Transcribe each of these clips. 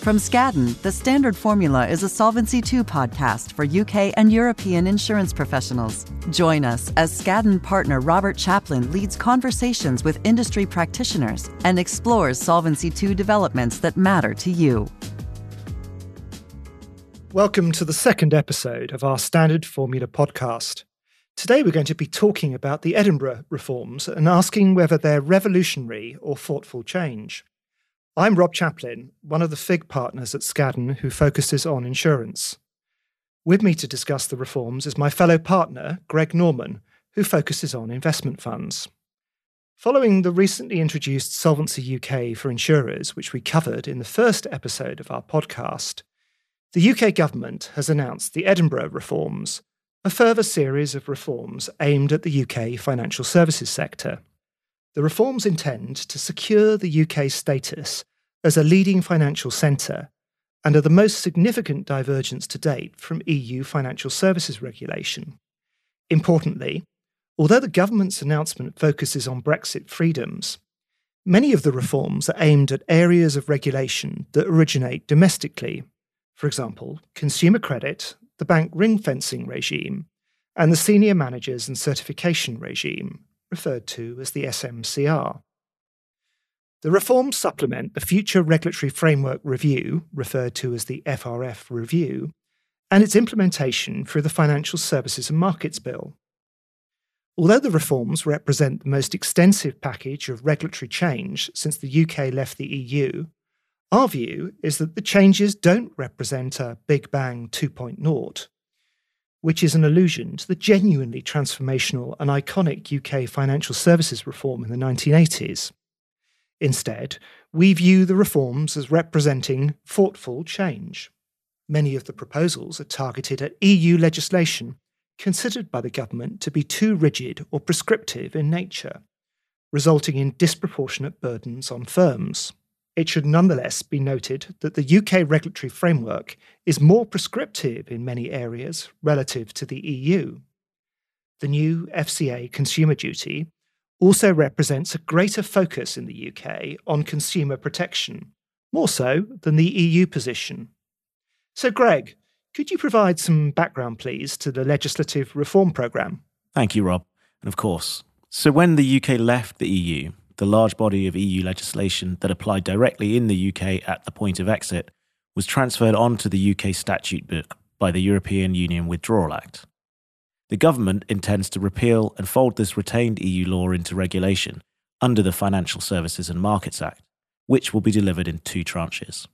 From Skadden, the standard formula is a Solvency II podcast for UK and European insurance professionals. Join us as Skadden partner Robert Chaplin leads conversations with industry practitioners and explores Solvency II developments that matter to you. Welcome to the second episode of our Standard Formula podcast. Today we're going to be talking about the Edinburgh reforms and asking whether they're revolutionary or thoughtful change. I'm Rob Chaplin, one of the FIG partners at Skadden who focuses on insurance. With me to discuss the reforms is my fellow partner, Greg Norman, who focuses on investment funds. Following the recently introduced Solvency UK for insurers, which we covered in the first episode of our podcast, the UK government has announced the Edinburgh reforms, a further series of reforms aimed at the UK financial services sector. The reforms intend to secure the UK's status as a leading financial centre and are the most significant divergence to date from EU financial services regulation. Importantly, although the government's announcement focuses on Brexit freedoms, many of the reforms are aimed at areas of regulation that originate domestically. For example, consumer credit, the bank ring fencing regime, and the senior managers and certification regime, referred to as the SMCR. The reforms supplement the Future Regulatory Framework Review, referred to as the FRF Review, and its implementation through the Financial Services and Markets Bill. Although the reforms represent the most extensive package of regulatory change since the UK left the EU, our view is that the changes don't represent a Big Bang 2.0 which is an allusion to the genuinely transformational and iconic UK financial services reform in the 1980s. Instead, we view the reforms as representing thoughtful change. Many of the proposals are targeted at EU legislation considered by the government to be too rigid or prescriptive in nature, resulting in disproportionate burdens on firms. It should nonetheless be noted that the UK regulatory framework is more prescriptive in many areas relative to the EU. The new FCA consumer duty also represents a greater focus in the UK on consumer protection, more so than the EU position. So, Greg, could you provide some background, please, to the legislative reform programme? Thank you, Rob. And of course, so when the UK left the EU, the large body of EU legislation that applied directly in the UK at the point of exit was transferred onto the UK statute book by the European Union Withdrawal Act. The government intends to repeal and fold this retained EU law into regulation under the Financial Services and Markets Act, which will be delivered in two tranches.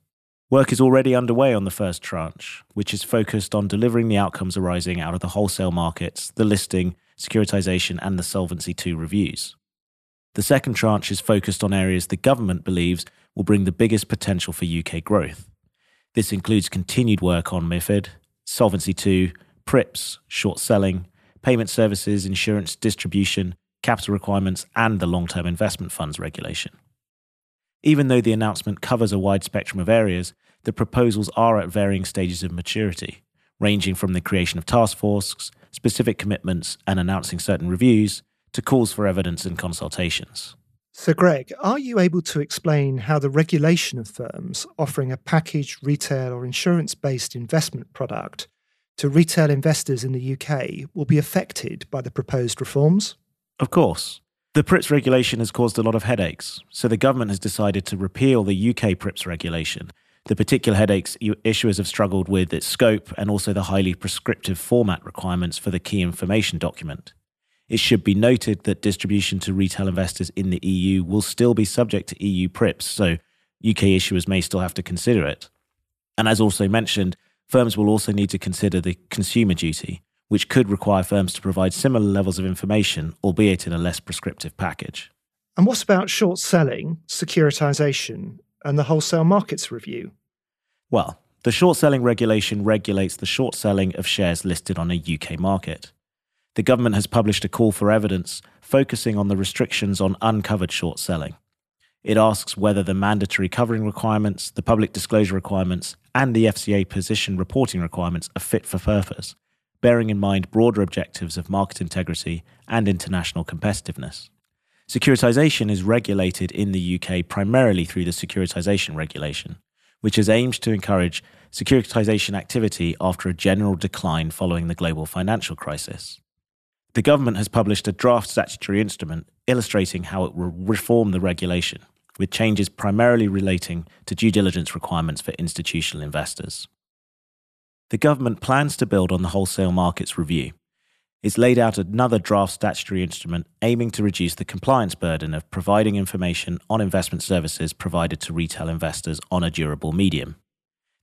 Work is already underway on the first tranche, which is focused on delivering the outcomes arising out of the wholesale markets, the listing, securitisation, and the Solvency II reviews. The second tranche is focused on areas the government believes will bring the biggest potential for UK growth. This includes continued work on MIFID, Solvency II, PRIPS, short selling, payment services, insurance distribution, capital requirements, and the long term investment funds regulation. Even though the announcement covers a wide spectrum of areas, the proposals are at varying stages of maturity, ranging from the creation of task forces, specific commitments, and announcing certain reviews, to calls for evidence and consultations. So, Greg, are you able to explain how the regulation of firms offering a packaged retail or insurance based investment product to retail investors in the UK will be affected by the proposed reforms? Of course. The PRIPS regulation has caused a lot of headaches, so the government has decided to repeal the UK PRIPS regulation. The particular headaches issuers have struggled with its scope and also the highly prescriptive format requirements for the key information document. It should be noted that distribution to retail investors in the EU will still be subject to EU PRIPS, so UK issuers may still have to consider it. And as also mentioned, firms will also need to consider the consumer duty, which could require firms to provide similar levels of information, albeit in a less prescriptive package. And what about short selling, securitization, and the wholesale markets review? Well, the short selling regulation regulates the short selling of shares listed on a UK market the government has published a call for evidence focusing on the restrictions on uncovered short selling. It asks whether the mandatory covering requirements, the public disclosure requirements, and the FCA position reporting requirements are fit for purpose, bearing in mind broader objectives of market integrity and international competitiveness. Securitization is regulated in the UK primarily through the securitization regulation, which is aimed to encourage securitization activity after a general decline following the global financial crisis. The government has published a draft statutory instrument illustrating how it will reform the regulation, with changes primarily relating to due diligence requirements for institutional investors. The government plans to build on the wholesale markets review. It's laid out another draft statutory instrument aiming to reduce the compliance burden of providing information on investment services provided to retail investors on a durable medium.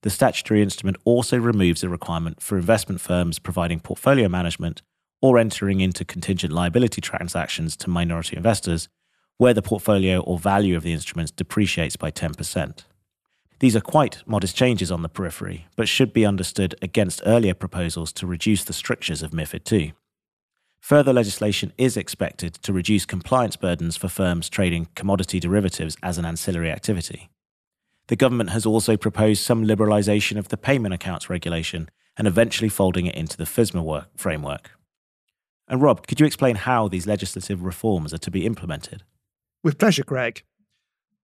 The statutory instrument also removes a requirement for investment firms providing portfolio management or entering into contingent liability transactions to minority investors where the portfolio or value of the instruments depreciates by 10%. These are quite modest changes on the periphery, but should be understood against earlier proposals to reduce the strictures of MIFID II. Further legislation is expected to reduce compliance burdens for firms trading commodity derivatives as an ancillary activity. The government has also proposed some liberalisation of the payment accounts regulation and eventually folding it into the FSMA framework. And Rob, could you explain how these legislative reforms are to be implemented? With pleasure, Greg.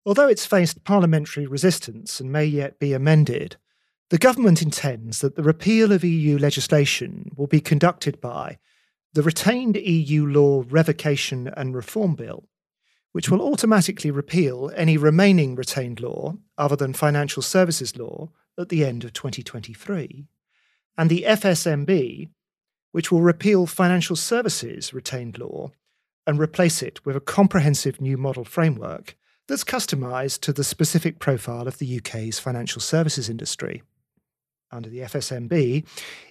Although it's faced parliamentary resistance and may yet be amended, the government intends that the repeal of EU legislation will be conducted by the retained EU law revocation and reform bill, which will automatically repeal any remaining retained law other than financial services law at the end of 2023, and the FSMB, which will repeal financial services retained law and replace it with a comprehensive new model framework that's customised to the specific profile of the UK's financial services industry. Under the FSMB,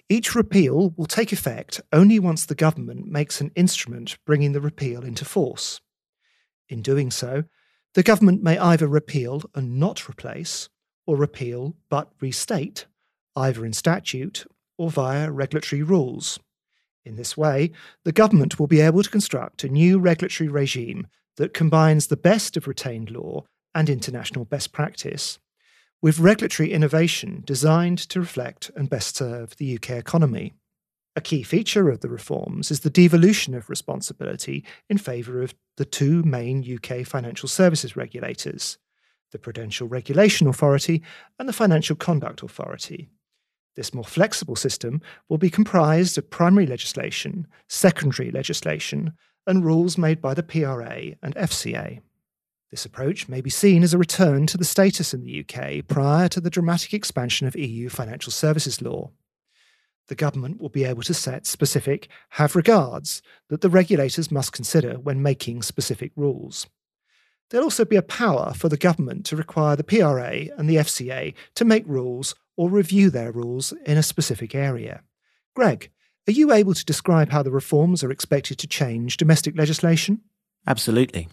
each repeal will take effect only once the government makes an instrument bringing the repeal into force. In doing so, the government may either repeal and not replace, or repeal but restate, either in statute or via regulatory rules. In this way, the government will be able to construct a new regulatory regime that combines the best of retained law and international best practice with regulatory innovation designed to reflect and best serve the UK economy. A key feature of the reforms is the devolution of responsibility in favour of the two main UK financial services regulators, the Prudential Regulation Authority and the Financial Conduct Authority. This more flexible system will be comprised of primary legislation, secondary legislation, and rules made by the PRA and FCA. This approach may be seen as a return to the status in the UK prior to the dramatic expansion of EU financial services law. The government will be able to set specific have regards that the regulators must consider when making specific rules. There'll also be a power for the government to require the PRA and the FCA to make rules or review their rules in a specific area. Greg, are you able to describe how the reforms are expected to change domestic legislation? Absolutely.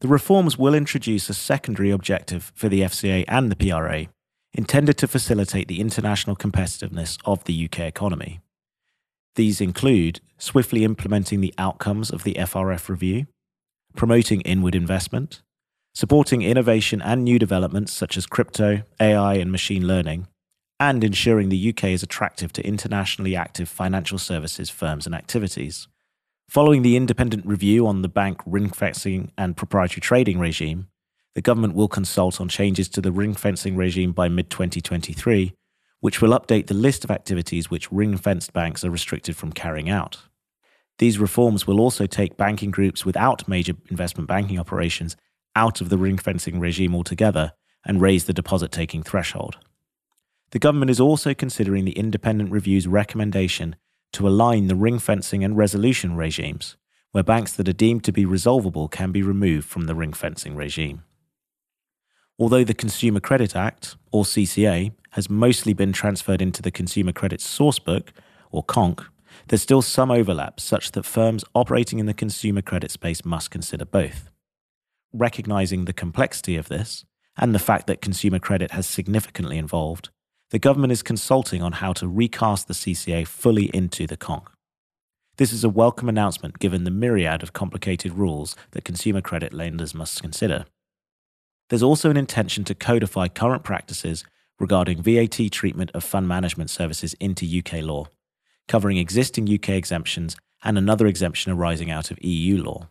The reforms will introduce a secondary objective for the FCA and the PRA, intended to facilitate the international competitiveness of the UK economy. These include swiftly implementing the outcomes of the FRF review, promoting inward investment, supporting innovation and new developments such as crypto, AI, and machine learning, and ensuring the UK is attractive to internationally active financial services firms and activities. Following the independent review on the bank ring fencing and proprietary trading regime, the government will consult on changes to the ring fencing regime by mid 2023, which will update the list of activities which ring fenced banks are restricted from carrying out. These reforms will also take banking groups without major investment banking operations out of the ring fencing regime altogether and raise the deposit taking threshold. The government is also considering the independent review's recommendation to align the ring fencing and resolution regimes, where banks that are deemed to be resolvable can be removed from the ring fencing regime. Although the Consumer Credit Act, or CCA, has mostly been transferred into the Consumer Credit Sourcebook, or CONC, there's still some overlap such that firms operating in the consumer credit space must consider both. Recognizing the complexity of this, and the fact that consumer credit has significantly evolved, the government is consulting on how to recast the CCA fully into the CONC. This is a welcome announcement given the myriad of complicated rules that consumer credit lenders must consider. There's also an intention to codify current practices regarding VAT treatment of fund management services into UK law, covering existing UK exemptions and another exemption arising out of EU law.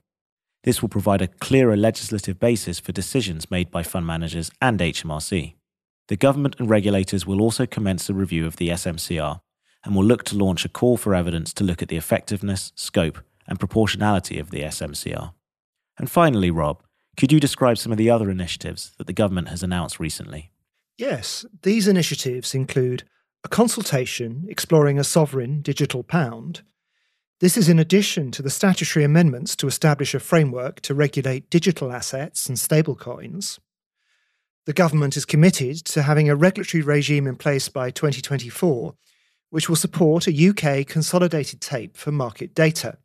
This will provide a clearer legislative basis for decisions made by fund managers and HMRC. The government and regulators will also commence a review of the SMCR and will look to launch a call for evidence to look at the effectiveness, scope, and proportionality of the SMCR. And finally, Rob, could you describe some of the other initiatives that the government has announced recently? Yes, these initiatives include a consultation exploring a sovereign digital pound. This is in addition to the statutory amendments to establish a framework to regulate digital assets and stablecoins. The government is committed to having a regulatory regime in place by 2024, which will support a UK consolidated tape for market data.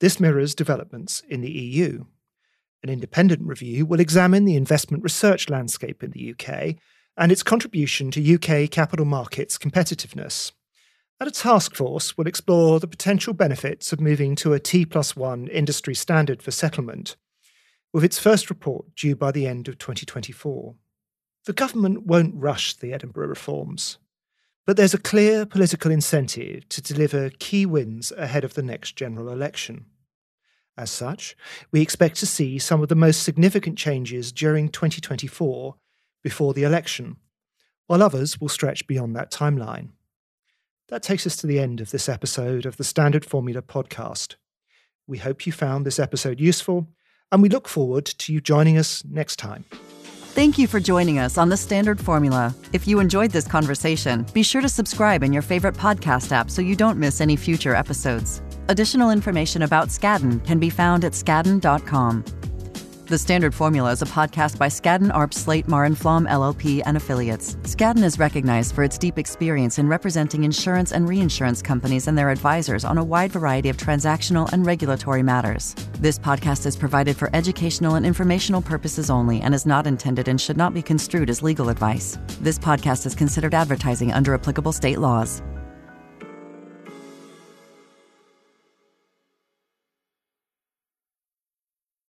This mirrors developments in the EU. An independent review will examine the investment research landscape in the UK and its contribution to UK capital markets competitiveness. And a task force will explore the potential benefits of moving to a T plus one industry standard for settlement, with its first report due by the end of 2024. The government won't rush the Edinburgh reforms, but there's a clear political incentive to deliver key wins ahead of the next general election. As such, we expect to see some of the most significant changes during 2024 before the election, while others will stretch beyond that timeline. That takes us to the end of this episode of the Standard Formula podcast. We hope you found this episode useful, and we look forward to you joining us next time. Thank you for joining us on the Standard Formula. If you enjoyed this conversation, be sure to subscribe in your favorite podcast app so you don't miss any future episodes. Additional information about Skadden can be found at skadden.com. The Standard Formula is a podcast by Skadden Arps Slate Meagher Flom LLP and affiliates. Skadden is recognized for its deep experience in representing insurance and reinsurance companies and their advisors on a wide variety of transactional and regulatory matters. This podcast is provided for educational and informational purposes only and is not intended and should not be construed as legal advice. This podcast is considered advertising under applicable state laws.